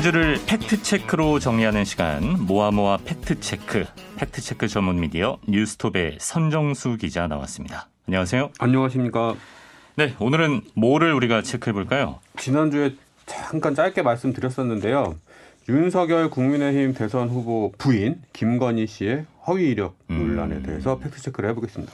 한 주를 팩트체크로 정리하는 시간 모아모아 팩트체크 팩트체크 전문 미디어 뉴스톱의 선정수 기자 나왔습니다. 안녕하세요. 안녕하십니까. 네, 오늘은 뭐를 우리가 체크해 볼까요? 지난주에 잠깐 짧게 말씀드렸었는데요. 윤석열 국민의힘 대선 후보 부인 김건희 씨의 허위 이력 논란에 음. 대해서 팩트체크를 해보겠습니다.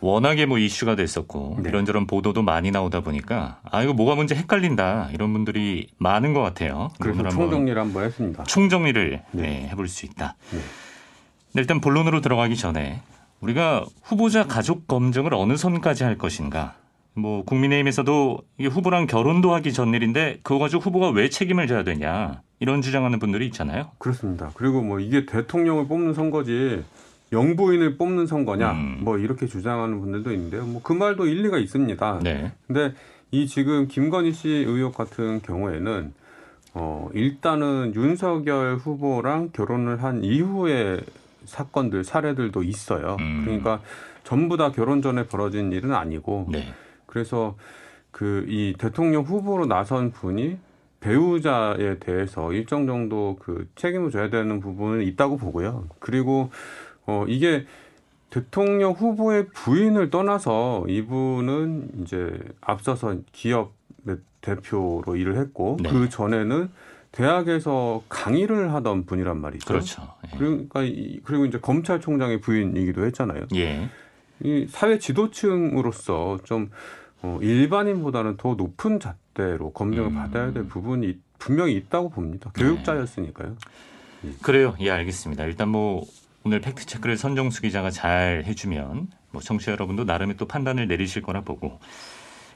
워낙에 뭐 이슈가 됐었고 네. 이런저런 보도도 많이 나오다 보니까 아 이거 뭐가 문제 헷갈린다 이런 분들이 많은 것 같아요. 그래서 총정리를 한번 했습니다. 총정리를 네. 네, 해볼 수 있다. 네. 네, 일단 본론으로 들어가기 전에 우리가 후보자 가족 검증을 어느 선까지 할 것인가. 뭐 국민의힘에서도 이게 후보랑 결혼도 하기 전 일인데 그거 가지고 후보가 왜 책임을 져야 되냐 이런 주장하는 분들이 있잖아요. 그렇습니다. 그리고 뭐 이게 대통령을 뽑는 선거지 영부인을 뽑는 선거냐 음. 뭐 이렇게 주장하는 분들도 있는데요. 뭐 그 말도 일리가 있습니다. 네. 근데 이 지금 김건희 씨 의혹 같은 경우에는 어 일단은 윤석열 후보랑 결혼을 한 이후에 사건들 사례들도 있어요. 음. 그러니까 전부 다 결혼 전에 벌어진 일은 아니고 네. 그래서 그 이 대통령 후보로 나선 분이 배우자에 대해서 일정 정도 그 책임을 져야 되는 부분은 있다고 보고요. 그리고 어 이게 대통령 후보의 부인을 떠나서 이분은 이제 앞서서 기업 대표로 일을 했고 네. 그 전에는 대학에서 강의를 하던 분이란 말이죠. 그렇죠. 예. 그러니까 이- 그리고 이제 검찰총장의 부인이기도 했잖아요. 예. 이 사회 지도층으로서 좀 어, 일반인보다는 더 높은 잣대로 검증을 음. 받아야 될 부분이 분명히 있다고 봅니다. 교육자였으니까요. 그래요. 예, 알겠습니다. 일단 뭐 오늘 팩트 체크를 선정수 기자가 잘 해주면 뭐 청취자 여러분도 나름의 또 판단을 내리실 거라 보고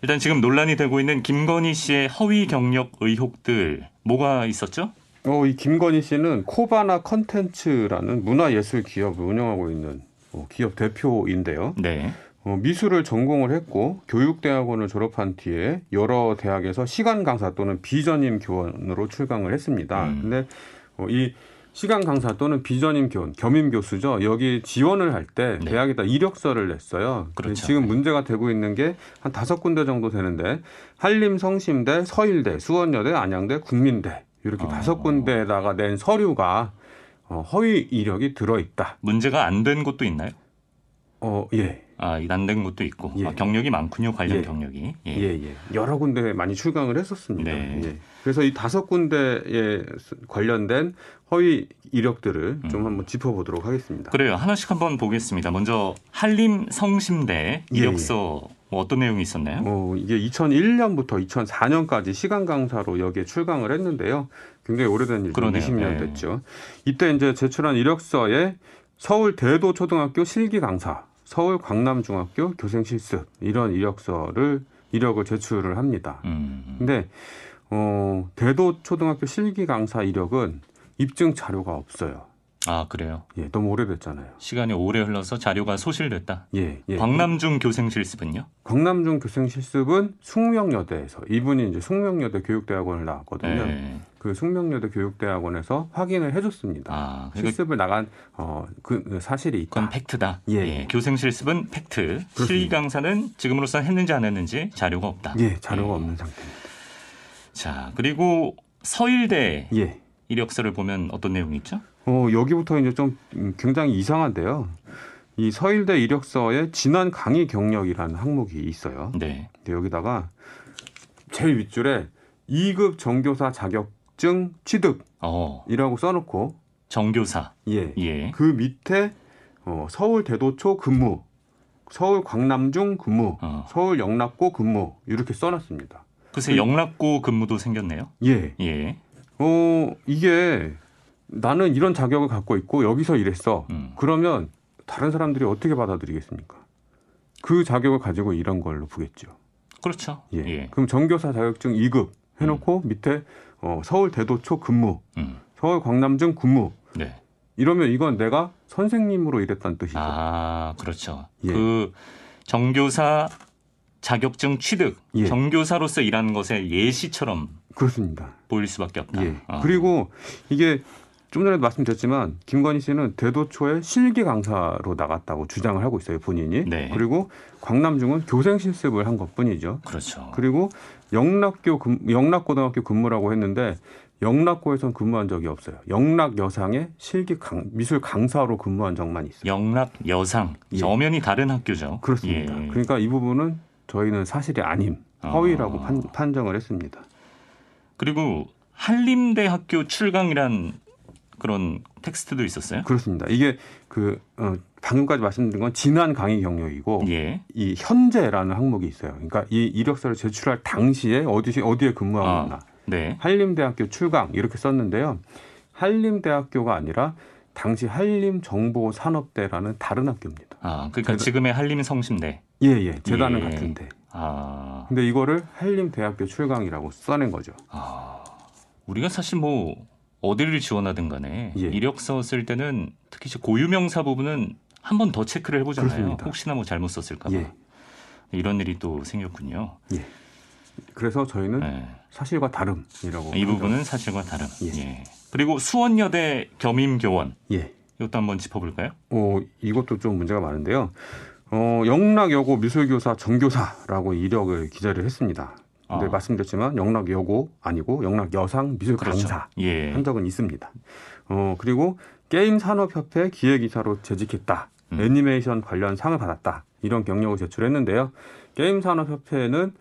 일단 지금 논란이 되고 있는 김건희 씨의 허위 경력 의혹들 뭐가 있었죠? 어, 이 김건희 씨는 코바나 컨텐츠라는 문화예술 기업을 운영하고 있는 어, 기업 대표인데요. 네. 어, 미술을 전공을 했고 교육대학원을 졸업한 뒤에 여러 대학에서 시간 강사 또는 비전임 교원으로 출강을 했습니다. 음. 근데 어, 이 시간 강사 또는 비전임 교원, 겸임 교수죠. 여기 지원을 할때 네. 대학에다 이력서를 냈어요. 그렇죠. 지금 네. 문제가 되고 있는 게 한 다섯 군데 정도 되는데 한림 성심대, 서일대, 수원여대, 안양대, 국민대 이렇게 어. 다섯 군데에다가 낸 서류가 어, 허위 이력이 들어 있다. 문제가 안 된 곳도 있나요? 어, 예. 아, 안된 곳도 있고 예. 아, 경력이 많군요. 관련 예. 경력이. 예. 예, 예. 여러 군데 많이 출강을 했었습니다. 네. 예. 그래서 이 다섯 군데에 관련된 허위 이력들을 좀 음. 한번 짚어보도록 하겠습니다. 그래요. 하나씩 한번 보겠습니다. 먼저 한림 성심대 예, 이력서 뭐 어떤 내용이 있었나요? 어, 이게 2001년부터 2004년까지 시간 강사로 여기에 출강을 했는데요. 굉장히 오래된 일이죠. 그러네요. 20년 네. 됐죠. 이때 이제 제출한 이력서에 서울 대도 초등학교 실기 강사, 서울 광남중학교 교생 실습 이런 이력서를 이력을 제출을 합니다. 음. 근데 어, 대도 초등학교 실기 강사 이력은 입증 자료가 없어요. 아, 그래요. 예, 너무 오래됐잖아요. 시간이 오래 흘러서 자료가 소실됐다. 예, 예. 광남중 교생 실습은요? 광남중 교생 실습은 숙명여대에서 이분이 이제 숙명여대 교육대학원을 나왔거든요. 네. 그 숙명여대 교육대학원에서 확인을 해줬습니다. 아, 그러니까 실습을 나간 어, 그 사실이 있다. 그건 팩트다. 예. 예, 교생 실습은 팩트. 실기 강사는 지금으로선 했는지 안 했는지 자료가 없다. 예, 자료가 예. 없는 상태입니다. 자, 그리고 서일대 예. 이력서를 보면 어떤 내용이 있죠? 어, 여기부터 이제 좀 음, 굉장히 이상한데요. 이 서일대 이력서에 지난 강의 경력이라는 항목이 있어요. 네. 근데 여기다가 제일 윗줄에 2급 정교사 자격증 취득이라고 어, 써놓고 정교사. 예. 예. 그 밑에 어, 서울 대도초 근무, 서울 광남중 근무, 어. 서울 영락고 근무 이렇게 써놨습니다. 글쎄 영락고 근무도 생겼네요. 예. 예. 어 이게 나는 이런 자격을 갖고 있고 여기서 일했어. 음. 그러면 다른 사람들이 어떻게 받아들이겠습니까? 그 자격을 가지고 일한 걸로 보겠죠. 그렇죠. 예. 예. 그럼 정교사 자격증 2급 해놓고 밑에 어, 서울 대도초 근무, 음. 서울 광남중 근무 네. 이러면 이건 내가 선생님으로 일했다는 뜻이죠. 아, 그렇죠. 예. 그 정교사 자격증 취득, 예. 정교사로서 일하는 것의 예시처럼 그렇습니다. 보일 수밖에 없다. 예. 어. 그리고 이게 좀 전에도 말씀드렸지만 김건희 씨는 대도초에 실기 강사로 나갔다고 주장을 하고 있어요 본인이. 네. 그리고 광남중은 교생 실습을 한 것뿐이죠. 그렇죠. 그리고 영락교 근- 영락고등학교 근무라고 했는데 영락고에선 근무한 적이 없어요. 영락 여상의 실기 강, 미술 강사로 근무한 적만 있어요. 영락 여상 예. 엄연히 다른 학교죠. 그렇습니다. 예. 그러니까 이 부분은 저희는 사실이 아님 허위라고 아. 판, 판정을 했습니다. 그리고 한림대학교 출강이란 그런 텍스트도 있었어요. 그렇습니다. 이게 그 어, 방금까지 말씀드린 건 지난 강의 경력이고 예. 이 현재라는 항목이 있어요. 그러니까 이 이력서를 제출할 당시에 어디 어디에 근무하고 아. 있나. 네. 한림대학교 출강 이렇게 썼는데요. 한림대학교가 아니라 당시 한림정보산업대라는 다른 학교입니다. 아, 그러니까 제가- 지금의 한림성심대. 예, 예. 재단은 예. 같은데. 아, 근데 이거를 한림대학교 출강이라고 써낸 거죠. 아, 우리가 사실 뭐 어디를 지원하든 간에 예. 이력서 쓸 때는 특히 고유명사 부분은 한 번 더 체크를 해보잖아요. 그렇습니다. 혹시나 뭐 잘못 썼을까 봐. 예. 이런 일이 또 생겼군요. 그래서 저희는 네. 사실과 다름이라고. 이 하죠. 부분은 사실과 다름. 예. 예. 그리고 수원여대 겸임 교원 예. 이것도 한번 짚어볼까요? 어, 이것도 좀 문제가 많은데요. 어, 영락여고 미술교사 정교사라고 이력을 기재를 했습니다. 근데 아. 말씀드렸지만 영락 여고 아니고 영락 여상 미술 그렇죠. 강사 예. 한 적은 있습니다. 어, 그리고 게임 산업협회 기획이사로 재직했다. 음. 애니메이션 관련 상을 받았다. 이런 경력을 제출했는데요. 게임 산업협회는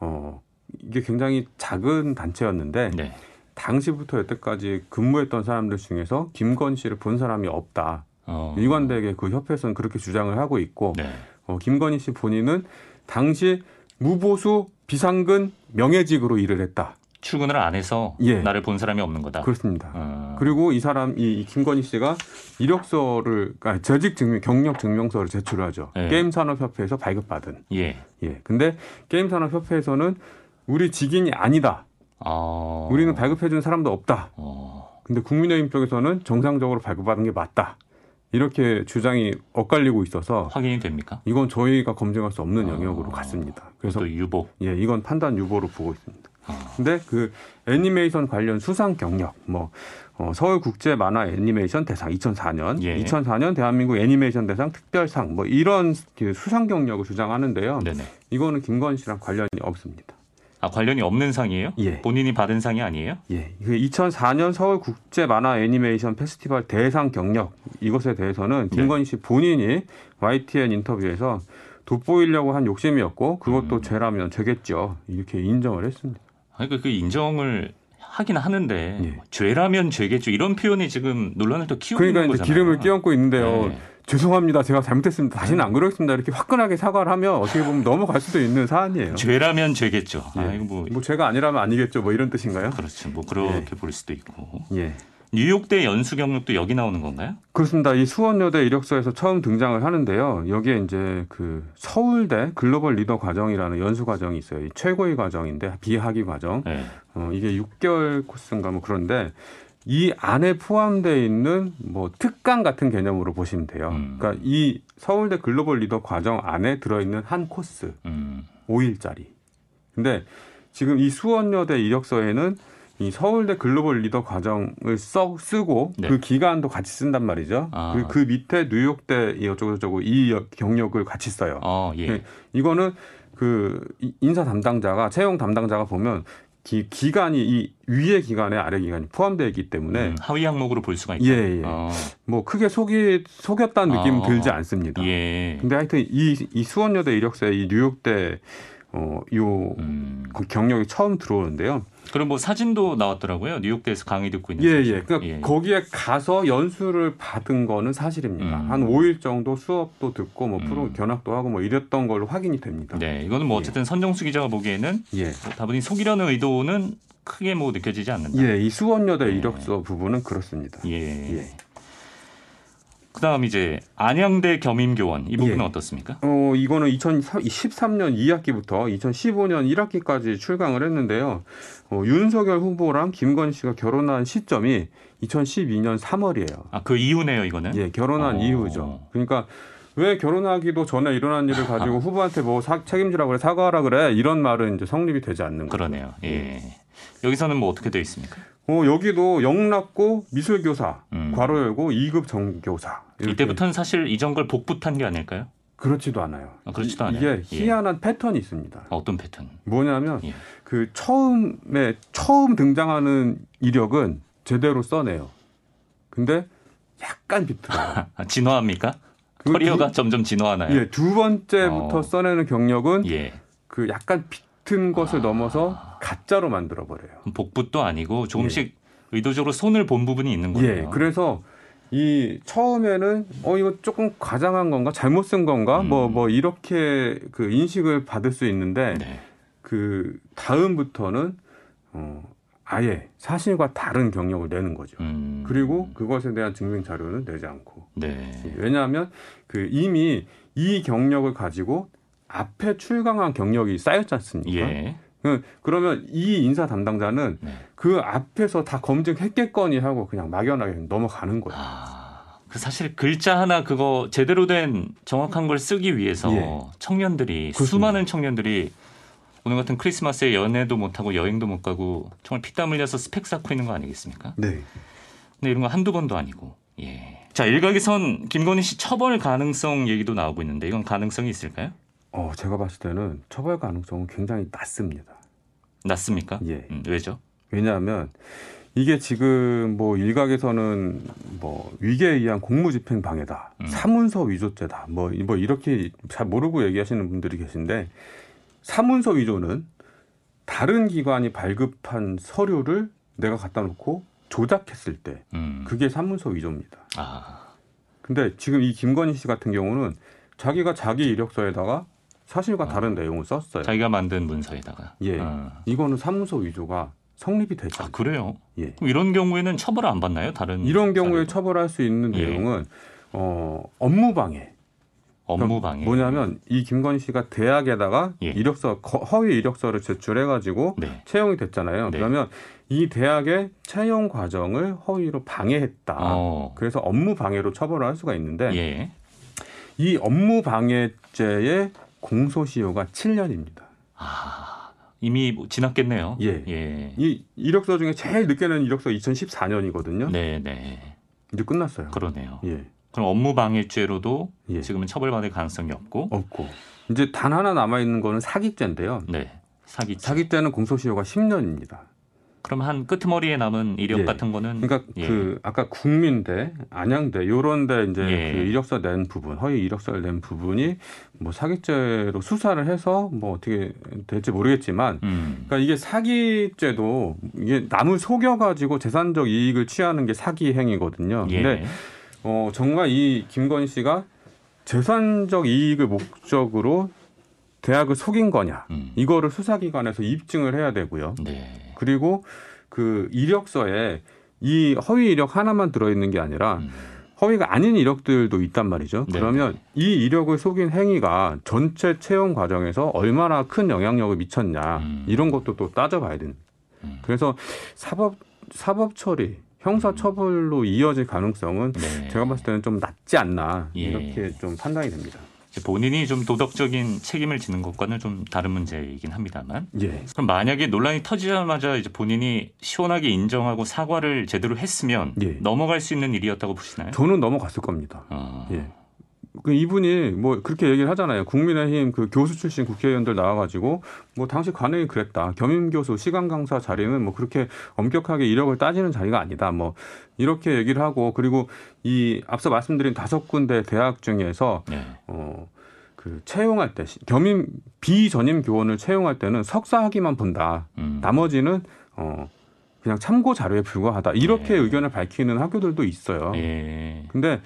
어, 이게 굉장히 작은 단체였는데 네. 당시부터 여태까지 근무했던 사람들 중에서 김건 씨를 본 사람이 없다. 어. 일관되게 그 협회에서는 그렇게 주장을 하고 있고 네. 어, 김건희 씨 본인은 당시 무보수 비상근 명예직으로 일을 했다. 출근을 안 해서 예. 나를 본 사람이 없는 거다. 그렇습니다. 어. 그리고 이 사람 이, 이 김건희 씨가 이력서를 그러니까 재직 증명 경력 증명서를 제출하죠. 네. 게임 산업 협회에서 발급받은. 예. 예. 근데 게임 산업 협회에서는 우리 직인이 아니다. 어. 우리는 발급해준 사람도 없다. 어. 근데 국민의힘 쪽에서는 정상적으로 발급받은 게 맞다. 이렇게 주장이 엇갈리고 있어서 확인이 됩니까? 이건 저희가 검증할 수 없는 아. 영역으로 갔습니다. 그래서 또 유보. 예, 이건 판단 유보로 보고 있습니다. 아. 근데 그 애니메이션 관련 수상 경력, 뭐 어, 서울 국제 만화 애니메이션 대상 2004년, 예. 2004년 대한민국 애니메이션 대상 특별상 뭐 이런 그 수상 경력을 주장하는데요. 네네. 이거는 김건 씨랑 관련이 없습니다. 아 관련이 없는 상이에요? 예. 본인이 받은 상이 아니에요? 예, 그 2004년 서울 국제 만화 애니메이션 페스티벌 대상 경력 이것에 대해서는 네. 김건희 씨 본인이 YTN 인터뷰에서 돋보이려고 한 욕심이었고 그것도 음. 죄라면 죄겠죠 이렇게 인정을 했습니다. 아니 그, 그 인정을 하긴 하는데 예. 죄라면 죄겠죠. 이런 표현이 지금 논란을 또 키우고 그러니까 있는 거잖아요. 기름을 끼얹고 있는데요. 네. 죄송합니다. 제가 잘못했습니다. 다시는 안 그러겠습니다. 이렇게 화끈하게 사과를 하면 어떻게 보면 넘어갈 수도 있는 사안이에요. 죄라면 죄겠죠. 예. 아 이거 뭐뭐 죄가 아니라면 아니겠죠. 뭐 이런 뜻인가요? 그렇죠. 뭐 그렇게 볼 수도 있고. 예. 뉴욕대 연수 경력도 여기 나오는 건가요? 그렇습니다. 이 수원여대 이력서에서 처음 등장을 하는데요. 여기에 이제 그 서울대 글로벌 리더 과정이라는 연수 과정이 있어요. 이 최고의 과정인데 비학위 과정. 네. 어, 이게 6개월 코스인가 뭐 그런데 이 안에 포함되어 있는 뭐 특강 같은 개념으로 보시면 돼요. 음. 그러니까 이 서울대 글로벌 리더 과정 안에 들어있는 한 코스 음. 5일짜리. 근데 지금 이 수원여대 이력서에는 이 서울대 글로벌 리더 과정을 써 쓰고 네. 그 기간도 같이 쓴단 말이죠. 아. 그리고 그 밑에 뉴욕대 이 어쩌고 저쩌고 이 여- 경력을 같이 써요. 어 예. 네. 이거는 그 이- 인사 담당자가 채용 담당자가 보면 기, 기간이 이 위의 기간에 아래 기간이 포함되어 있기 때문에 음, 하위 항목으로 볼 수가 있다. 예, 예. 어, 뭐 크게 속이 속였다는 느낌은 어. 들지 않습니다. 예. 근데 하여튼 이, 이 수원여대 이력서에 이 뉴욕대 어, 요 음. 그 경력이 처음 들어오는데요. 그럼 뭐 사진도 나왔더라고요. 뉴욕대에서 강의 듣고 있는. 예, 사진. 예. 그러니까 거기에 가서 연수를 받은 거는 사실입니다. 음. 한 5일 정도 수업도 듣고 뭐 프로 음. 견학도 하고 뭐 이랬던 걸로 확인이 됩니다. 네, 이거는 뭐 어쨌든 선정수 기자가 보기에는 예. 뭐 다분히 속이려는 의도는 크게 뭐 느껴지지 않는다. 예, 이 수원여대 예. 이력서 부분은 그렇습니다. 예. 예. 그다음 이제 안양대 겸임교원 이 부분은 예. 어떻습니까? 어, 이거는 2013년 2학기부터 2015년 1학기까지 출강을 했는데요. 어, 윤석열 후보랑 김건희 씨가 결혼한 시점이 2012년 3월이에요. 아 그 이유네요, 이거는. 예, 결혼한 어. 이후죠. 그러니까 왜 결혼하기도 전에 일어난 일을 가지고 후보한테 뭐 사- 책임지라 그래 사과하라 그래 이런 말은 이제 성립이 되지 않는 거죠. 그러네요. 예. 여기서는 뭐 어떻게 돼 있습니까? 어, 여기도 영락고 미술교사 음. 괄호 열고 2급 정교사. 이때부터는 사실 이전 걸 복붙한 게 아닐까요? 그렇지도 않아요. 아, 그렇지도 이- 않아요. 이게 예. 희한한 패턴이 있습니다. 어떤 패턴? 뭐냐면 예. 그 처음에 처음 등장하는 이력은 제대로 써내요. 근데 약간 비틀어요. 아, 진화합니까? 그 커리어가 두- 점점 진화하나요? 예, 두 번째부터 어. 써내는 경력은 예. 그 약간 비 튼 것을 아. 넘어서 가짜로 만들어 버려요. 복붙도 아니고 조금씩 의도적으로 손을 본 부분이 있는 거예요. 예, 그래서 이 처음에는 어 이거 조금 과장한 건가 잘못 쓴 건가 음. 뭐뭐 이렇게 그 인식을 받을 수 있는데 네. 그 다음부터는 어 아예 사실과 다른 경력을 내는 거죠. 음. 그리고 그것에 대한 증명 자료는 내지 않고 네. 왜냐하면 그 이미 이 경력을 가지고 앞에 출강한 경력이 쌓였지 않습니까? 예. 그- 그러면 이 인사 담당자는 네. 그 앞에서 다 검증했겠거니 하고 그냥 막연하게 넘어가는 거예요. 아, 그 사실 글자 하나 그거 제대로 된 정확한 걸 쓰기 위해서 예. 청년들이 그렇습니다. 수많은 청년들이 오늘 같은 크리스마스에 연애도 못 하고 여행도 못 가고 정말 피땀 흘려서 스펙 쌓고 있는 거 아니겠습니까? 네. 근데 이런 거 한두 번도 아니고. 예. 자, 일각에선 김건희 씨 처벌 가능성 얘기도 나오고 있는데 이건 가능성이 있을까요? 어, 제가 봤을 때는 처벌 가능성은 굉장히 낮습니다. 낮습니까? 예. 음, 왜죠? 왜냐하면 이게 지금 뭐 일각에서는 뭐 위계에 의한 공무집행 방해다, 음. 사문서 위조죄다, 뭐, 뭐 이렇게 잘 모르고 얘기하시는 분들이 계신데 사문서 위조는 다른 기관이 발급한 서류를 내가 갖다 놓고 조작했을 때 음. 그게 사문서 위조입니다. 아, 근데 지금 이 김건희 씨 같은 경우는 자기가 자기 이력서에다가 사실과 어. 다른 내용을 썼어요. 자기가 만든 문서에다가. 예. 어. 이거는 사문서 위조가 성립이 되지 아. 그래요? 예. 그럼 이런 경우에는 처벌을 안 받나요? 다른 이런 경우에 사례도? 처벌할 수 있는 예. 내용은 어, 업무 방해. 업무 방해. 뭐냐면 이 김건희 씨가 대학에다가 예. 이력서 거- 허위 이력서를 제출해 가지고 네. 채용이 됐잖아요. 네. 그러면 이 대학의 채용 과정을 허위로 방해했다. 어. 그래서 업무 방해로 처벌을 할 수가 있는데 예. 이 업무 방해죄의 공소시효가 7년입니다. 아, 이미 뭐 지났겠네요. 예. 예. 이 이력서 중에 제일 늦게 낸 이력서 2014년이거든요. 네, 네. 이제 끝났어요. 그러네요. 예. 그럼 업무 방해죄로도 예. 지금은 처벌받을 가능성이 없고. 없고 이제 단 하나 남아 있는 거는 사기죄인데요. 네. 사기. 사기죄는 공소시효가 10년입니다. 그럼 한 끄트머리에 남은 이력 예. 같은 거는 그러니까 예. 그 아까 국민대, 안양대 요런데 이제 예. 그 이력서 낸 부분, 허위 이력서를 낸 부분이 뭐 사기죄로 수사를 해서 뭐 어떻게 될지 모르겠지만 음. 그러니까 이게 사기죄도 이게 남을 속여 가지고 재산적 이익을 취하는 게 사기 행위거든요. 예. 근데 어 정말 이 김건희 씨가 재산적 이익을 목적으로 대학을 속인 거냐 음. 이거를 수사기관에서 입증을 해야 되고요. 네. 그리고 그 이력서에 이 허위 이력 하나만 들어있는 게 아니라 음. 허위가 아닌 이력들도 있단 말이죠. 네. 그러면 이 이력을 속인 행위가 전체 채용 과정에서 얼마나 큰 영향력을 미쳤냐 음. 이런 것도 또 따져봐야 됩니다. 음. 그래서 사법 사법 처리, 형사 처벌로 이어질 가능성은 네. 제가 봤을 때는 좀 낮지 않나 예. 이렇게 좀 판단이 됩니다. 본인이 좀 도덕적인 책임을 지는 것과는 좀 다른 문제이긴 합니다만. 예. 그럼 만약에 논란이 터지자마자 이제 본인이 시원하게 인정하고 사과를 제대로 했으면 예. 넘어갈 수 있는 일이었다고 보시나요? 저는 넘어갔을 겁니다. 어. 예. 그 이분이 뭐 그렇게 얘기를 하잖아요. 국민의힘 그 교수 출신 국회의원들 나와가지고 뭐 당시 관행이 그랬다. 겸임 교수 시간 강사 자리는 뭐 그렇게 엄격하게 이력을 따지는 자리가 아니다. 뭐 이렇게 얘기를 하고 그리고 이 앞서 말씀드린 다섯 군데 대학 중에서 네. 어. 그 채용할 때 시- 겸임 비전임 교원을 채용할 때는 석사 학위만 본다. 음. 나머지는 어 그냥 참고 자료에 불과하다. 이렇게 네. 의견을 밝히는 학교들도 있어요. 예. 근데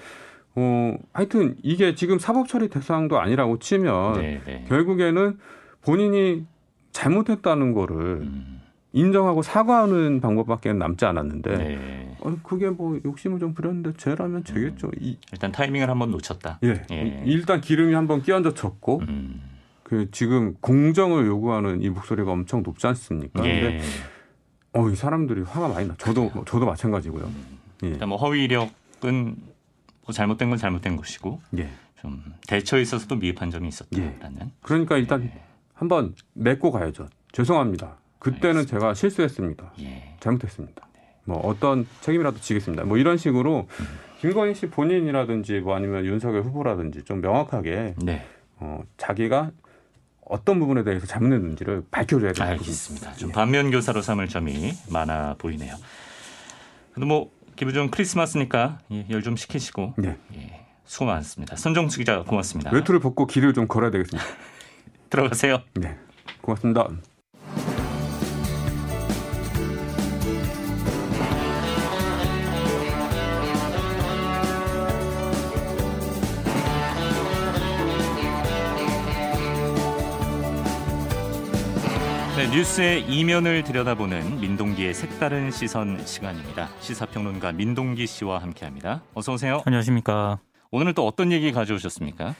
어 하여튼 이게 지금 사법 처리 대상도 아니라고 치면 네, 네. 결국에는 본인이 잘못했다는 거를 음. 인정하고 사과하는 방법밖에 남지 않았는데 네. 어, 그게 뭐 욕심을 좀 부렸는데 죄라면 죄겠죠. 이, 일단 타이밍을 한번 놓쳤다. 예. 예. 일단 기름이 한번 끼얹어졌고 음. 그 지금 공정을 요구하는 이 목소리가 엄청 높지 않습니까? 근데 예. 어, 이 사람들이 화가 많이 나. 저도 저도 마찬가지고요. 예. 일단 뭐 허위 이력은 뭐 잘못된 건 잘못된 것이고 예. 좀 대처에 있어서도 미흡한 점이 예. 있었다라는. 그러니까 일단 예. 한번 맺고 가야죠. 죄송합니다. 그때는 제가 실수했습니다. 예. 잘못했습니다. 뭐 어떤 책임이라도 지겠습니다. 뭐 이런 식으로 김건희 씨 본인이라든지 뭐 아니면 윤석열 후보라든지 좀 명확하게 네. 어, 자기가 어떤 부분에 대해서 잘못했는지를 밝혀줘야 되는 알겠습니다. 좀 반면 교사로 삼을 점이 많아 보이네요. 근데 뭐 기분 좋은 크리스마스니까 예, 열좀 식히시고 네. 예, 수고 많습니다. 손정수 기자 고맙습니다. 외투를 벗고 길을 좀 걸어야 되겠습니다. 들어가세요. 네. 고맙습니다. 네, 뉴스의 이면을 들여다보는 민동기의 색다른 시선 시간입니다. 시사평론가 민동기 씨와 함께합니다. 어서 오세요. 안녕하십니까. 오늘은 또 어떤 얘기 가져오셨습니까?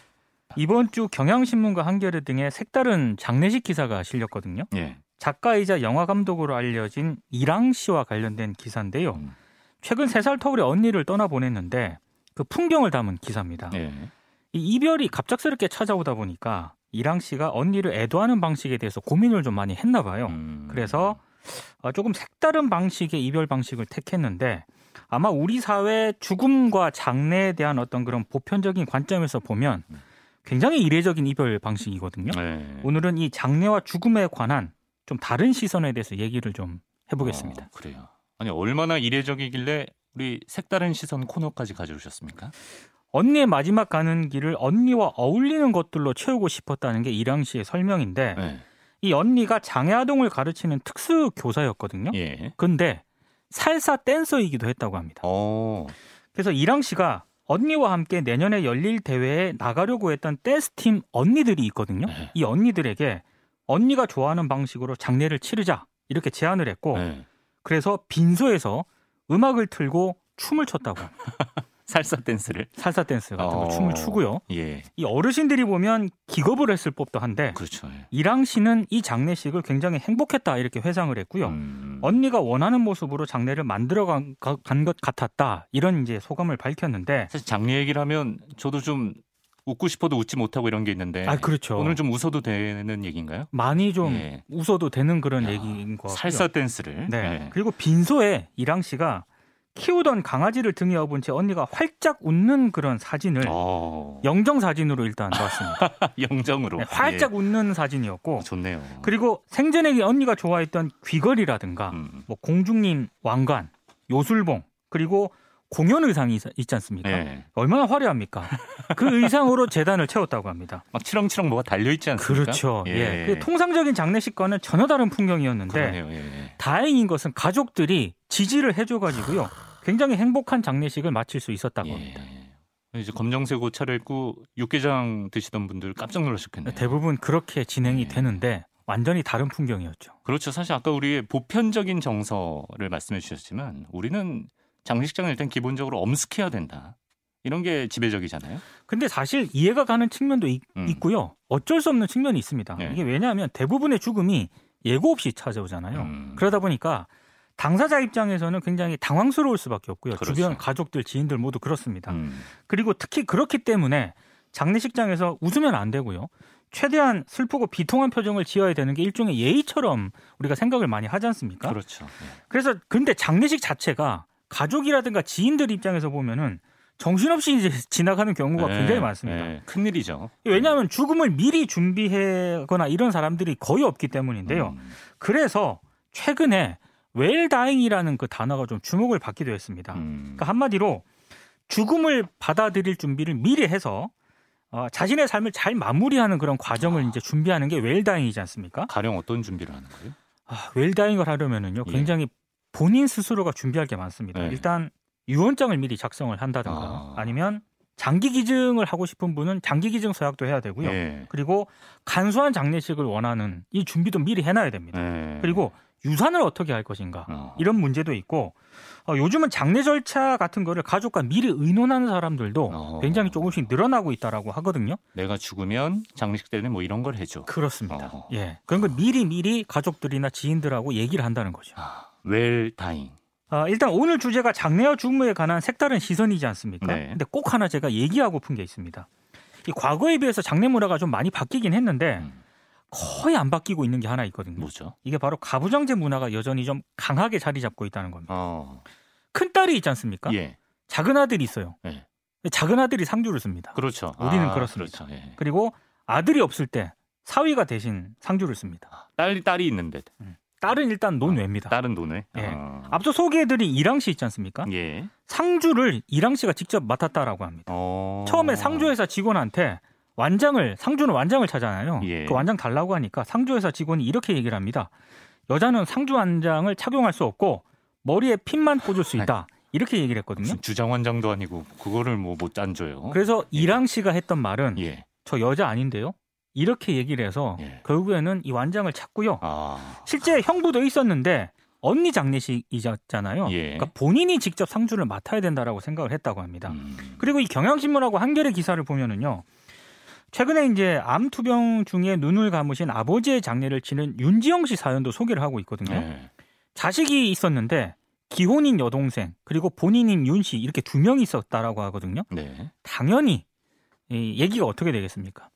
이번 주 경향신문과 한겨레 등의 색다른 장례식 기사가 실렸거든요. 예. 작가이자 영화 감독으로 알려진 이랑 씨와 관련된 기사인데요. 음. 최근 세 살 터울의 언니를 떠나 보냈는데 그 풍경을 담은 기사입니다. 예. 이 이별이 갑작스럽게 찾아오다 보니까 이랑 씨가 언니를 애도하는 방식에 대해서 고민을 좀 많이 했나 봐요. 음. 그래서 어, 조금 색다른 방식의 이별 방식을 택했는데 아마 우리 사회 죽음과 장래에 대한 어떤 그런 보편적인 관점에서 보면 굉장히 이례적인 이별 방식이거든요. 네. 오늘은 이 장래와 죽음에 관한 좀 다른 시선에 대해서 얘기를 좀 해보겠습니다. 어, 그래요. 아니 얼마나 이례적이길래 우리 색다른 시선 코너까지 가져오셨습니까? 언니의 마지막 가는 길을 언니와 어울리는 것들로 채우고 싶었다는 게 이랑 씨의 설명인데 네. 이 언니가 장애 아동을 가르치는 특수 교사였거든요. 예. 근데 살사 댄서이기도 했다고 합니다. 어. 그래서 이랑 씨가 언니와 함께 내년에 열릴 대회에 나가려고 했던 댄스 팀 언니들이 있거든요. 네. 이 언니들에게 언니가 좋아하는 방식으로 장례를 치르자 이렇게 제안을 했고 네. 그래서 빈소에서 음악을 틀고 춤을 췄다고 합니다. 살사 댄스를. 살사 댄스 같은 거 어. 춤을 추고요. 예. 이 어르신들이 보면 기겁을 했을 법도 한데 그렇죠. 예. 이랑 씨는 이 장례식을 굉장히 행복했다 이렇게 회상을 했고요. 음. 언니가 원하는 모습으로 장례를 만들어 간 것 같았다 이런 이제 소감을 밝혔는데 사실 장례 얘기를 하면 저도 좀 웃고 싶어도 웃지 못하고 이런 게 있는데 아 그렇죠. 오늘 좀 웃어도 되는 얘기인가요? 많이 좀 예. 웃어도 되는 그런 야, 얘기인 것 같고요. 살사 댄스를. 네. 예. 그리고 빈소에 이랑 씨가 키우던 강아지를 등에 업은 채 언니가 활짝 웃는 그런 사진을 어. 영정 사진으로 일단 나왔습니다. 영정으로. 네, 활짝 예. 웃는 사진이었고 좋네요. 그리고 생전에 언니가 좋아했던 귀걸이라든가 음. 뭐 공중님 왕관, 요술봉 그리고 공연 의상이 있- 있지 않습니까? 예. 얼마나 화려합니까? 그 의상으로 재단을 채웠다고 합니다. 막 치렁치렁 뭐가 달려 있지 않습니까? 그렇죠. 예. 예. 그 통상적인 장례식과는 전혀 다른 풍경이었는데 그러네요. 예. 다행인 것은 가족들이 지지를 해줘가지고요. 굉장히 행복한 장례식을 마칠 수 있었다고 합니다. 예. 이제 검정색 옷 차려입고 육개장 드시던 분들 깜짝 놀라셨겠네요. 대부분 그렇게 진행이 예. 되는데 완전히 다른 풍경이었죠. 그렇죠. 사실 아까 우리의 보편적인 정서를 말씀해 주셨지만 우리는 장례식장을 일단 기본적으로 엄숙해야 된다. 이런 게 지배적이잖아요. 근데 사실 이해가 가는 측면도 있, 음. 고요 어쩔 수 없는 측면이 있습니다. 예. 이게 왜냐하면 대부분의 죽음이 예고 없이 찾아오잖아요. 음. 그러다 보니까 당사자 입장에서는 굉장히 당황스러울 수밖에 없고요. 그렇죠. 주변 가족들, 지인들 모두 그렇습니다. 음. 그리고 특히 그렇기 때문에 장례식장에서 웃으면 안 되고요. 최대한 슬프고 비통한 표정을 지어야 되는 게 일종의 예의처럼 우리가 생각을 많이 하지 않습니까? 그렇죠. 예. 그래서 근데 장례식 자체가 가족이라든가 지인들 입장에서 보면은 정신없이 이제 지나가는 경우가 예, 굉장히 많습니다. 예. 큰일이죠. 왜냐하면 죽음을 미리 준비하거나 이런 사람들이 거의 없기 때문인데요. 음. 그래서 최근에 웰다잉이라는 그 단어가 좀 주목을 받기도 했습니다. 음. 그러니까 한마디로 죽음을 받아들일 준비를 미리 해서 어, 자신의 삶을 잘 마무리하는 그런 과정을 아. 이제 준비하는 게 웰다잉이지 않습니까? 가령 어떤 준비를 하는 거예요? 아, 웰다잉을 하려면은요 예. 굉장히 본인 스스로가 준비할 게 많습니다. 네. 일단 유언장을 미리 작성을 한다든가 아. 아. 니면 장기 기증을 하고 싶은 분은 장기 기증 서약도 해야 되고요. 예. 그리고 간소한 장례식을 원하는 이 준비도 미리 해놔야 됩니다. 예. 그리고 유산을 어떻게 할 것인가 어. 이런 문제도 있고 어, 요즘은 장례 절차 같은 거를 가족과 미리 의논하는 사람들도 어. 굉장히 조금씩 늘어나고 있다라고 하거든요. 내가 죽으면 장례식 때는 뭐 이런 걸 해줘. 그렇습니다. 어. 예, 그런 걸 미리 미리 가족들이나 지인들하고 얘기를 한다는 거죠. 아, 웰다잉. 아, 일단 오늘 주제가 장례와 죽음에 관한 색다른 시선이지 않습니까? 네. 근데 꼭 하나 제가 얘기하고픈 게 있습니다. 이 과거에 비해서 장례 문화가 좀 많이 바뀌긴 했는데 음. 거의 안 바뀌고 있는 게 하나 있거든요. 뭐죠? 이게 바로 가부장제 문화가 여전히 좀 강하게 자리 잡고 있다는 겁니다. 어. 큰 딸이 있지 않습니까? 예. 작은 아들이 있어요. 네. 근데 작은 아들이 상주를 씁니다. 그렇죠. 우리는 아, 그렇습니다. 그렇죠. 예. 그리고 아들이 없을 때 사위가 대신 상주를 씁니다. 딸이 딸이 있는데 딸은 일단 논외입니다. 딸은 노네. 예. 어. 앞서 소개해드린 이랑 씨 있지 않습니까? 예. 상주를 이랑 씨가 직접 맡았다라고 합니다. 어. 처음에 상주회사 직원한테 완장을 상주는 완장을 차잖아요. 예. 그 완장 달라고 하니까 상주회사 직원이 이렇게 얘기를 합니다. 여자는 상주 완장을 착용할 수 없고 머리에 핀만 꽂을 수 있다. 이렇게 얘기를 했거든요. 무슨 주장원장도 아니고 그거를 뭐 못 안줘요. 그래서 이랑 씨가 했던 말은 예. 저 여자 아닌데요. 이렇게 얘기를 해서 예. 결국에는 이 완장을 찾고요. 아. 실제 형부도 있었는데 언니 장례식이잖아요. 예. 그러니까 본인이 직접 상주를 맡아야 된다라고 생각을 했다고 합니다. 음. 그리고 이 경향신문하고 한겨레 기사를 보면은요. 최근에 이제 암 투병 중에 눈을 감으신 아버지의 장례를 치는 윤지영 씨 사연도 소개를 하고 있거든요. 예. 자식이 있었는데 기혼인 여동생 그리고 본인인 윤 씨 이렇게 두 명이 있었다라고 하거든요. 네. 당연히 이 얘기가 어떻게 되겠습니까?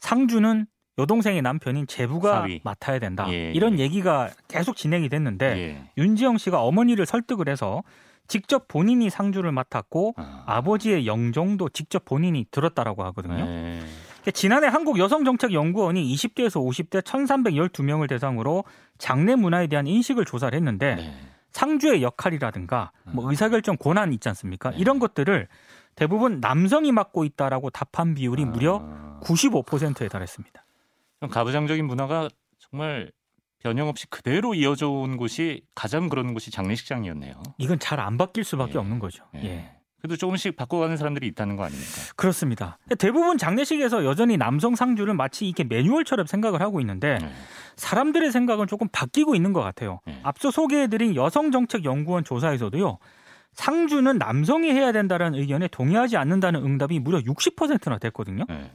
상주는 여동생의 남편인 제부가 사위. 맡아야 된다. 예, 이런 예. 얘기가 계속 진행이 됐는데 예. 윤지영 씨가 어머니를 설득을 해서 직접 본인이 상주를 맡았고 아. 아버지의 영종도 직접 본인이 들었다라고 하거든요. 예. 지난해 한국 여성정책연구원이 20대에서 50대 1,312명을 대상으로 장례 문화에 대한 인식을 조사를 했는데 네. 상주의 역할이라든가 뭐 의사결정 권한 있지 않습니까? 네. 이런 것들을 대부분 남성이 맡고 있다라고 답한 비율이 무려 아. 95%에 달했습니다. 가부장적인 문화가 정말 변형 없이 그대로 이어져 온 곳이 가장 그런 곳이 장례식장이었네요. 이건 잘 안 바뀔 수밖에 예. 없는 거죠. 예. 예. 그래도 조금씩 바꿔가는 사람들이 있다는 거 아닙니까? 그렇습니다. 대부분 장례식에서 여전히 남성 상주를 마치 이게 매뉴얼처럼 생각을 하고 있는데 네. 사람들의 생각은 조금 바뀌고 있는 것 같아요. 네. 앞서 소개해드린 여성정책연구원 조사에서도요. 상주는 남성이 해야 된다는 의견에 동의하지 않는다는 응답이 무려 60%나 됐거든요. 네.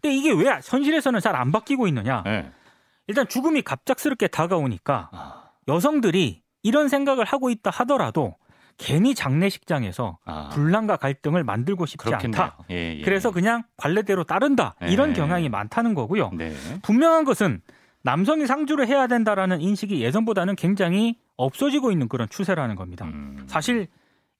근데 이게 왜 현실에서는 잘 안 바뀌고 있느냐? 네. 일단 죽음이 갑작스럽게 다가오니까 아, 여성들이 이런 생각을 하고 있다 하더라도 괜히 장례식장에서 아, 분란과 갈등을 만들고 싶지 그렇겠네요. 않다. 예, 예. 그래서 그냥 관례대로 따른다. 이런 예. 경향이 많다는 거고요. 네. 분명한 것은 남성이 상주를 해야 된다라는 인식이 예전보다는 굉장히 없어지고 있는 그런 추세라는 겁니다. 음, 사실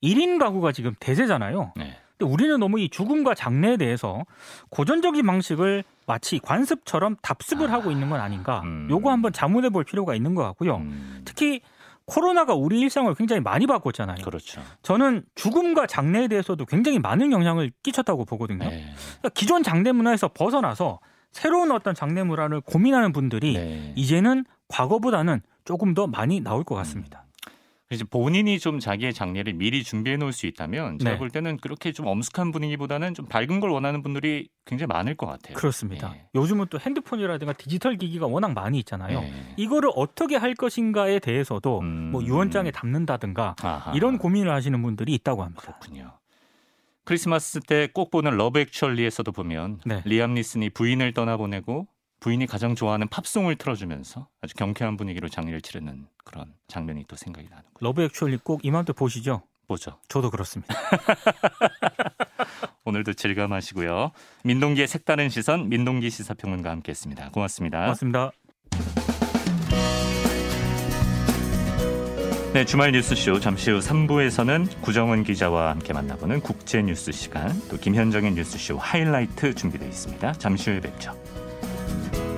1인 가구가 지금 대세잖아요. 네. 근데 우리는 너무 이 죽음과 장례에 대해서 고전적인 방식을 마치 관습처럼 답습을 하고 있는 건 아닌가. 음. 요거 한번 자문해 볼 필요가 있는 것 같고요. 음, 특히 코로나가 우리 일상을 굉장히 많이 바꿨잖아요. 그렇죠. 저는 죽음과 장례에 대해서도 굉장히 많은 영향을 끼쳤다고 보거든요. 네. 그러니까 기존 장례 문화에서 벗어나서 새로운 어떤 장례 문화를 고민하는 분들이 네. 이제는 과거보다는 조금 더 많이 나올 것 같습니다. 이제 본인이 좀 자기의 장례를 미리 준비해 놓을 수 있다면 제가 네. 볼 때는 그렇게 좀 엄숙한 분위기보다는 좀 밝은 걸 원하는 분들이 굉장히 많을 것 같아요. 그렇습니다. 예. 요즘은 또 핸드폰이라든가 디지털 기기가 워낙 많이 있잖아요. 네. 이거를 어떻게 할 것인가에 대해서도 음. 뭐 유언장에 담는다든가 아하. 이런 고민을 하시는 분들이 있다고 합니다. 그렇군요. 크리스마스 때 꼭 보는 러브 액츄얼리에서도 보면 네. 리암 니슨이 부인을 떠나보내고 부인이 가장 좋아하는 팝송을 틀어주면서 아주 경쾌한 분위기로 장례를 치르는 그런 장면이 또 생각이 나는군요. 러브 액츄얼리 꼭 이맘때 보시죠. 보죠. 저도 그렇습니다. 오늘도 즐감하시고요. 민동기의 색다른 시선 민동기 시사평론가 함께했습니다. 고맙습니다. 고맙습니다. 네, 주말 뉴스쇼 잠시 후 3부에서는 구정은 기자와 함께 만나보는 국제 뉴스 시간, 또 김현정의 뉴스쇼 하이라이트 준비되어 있습니다. 잠시 후에 뵙죠. Bye.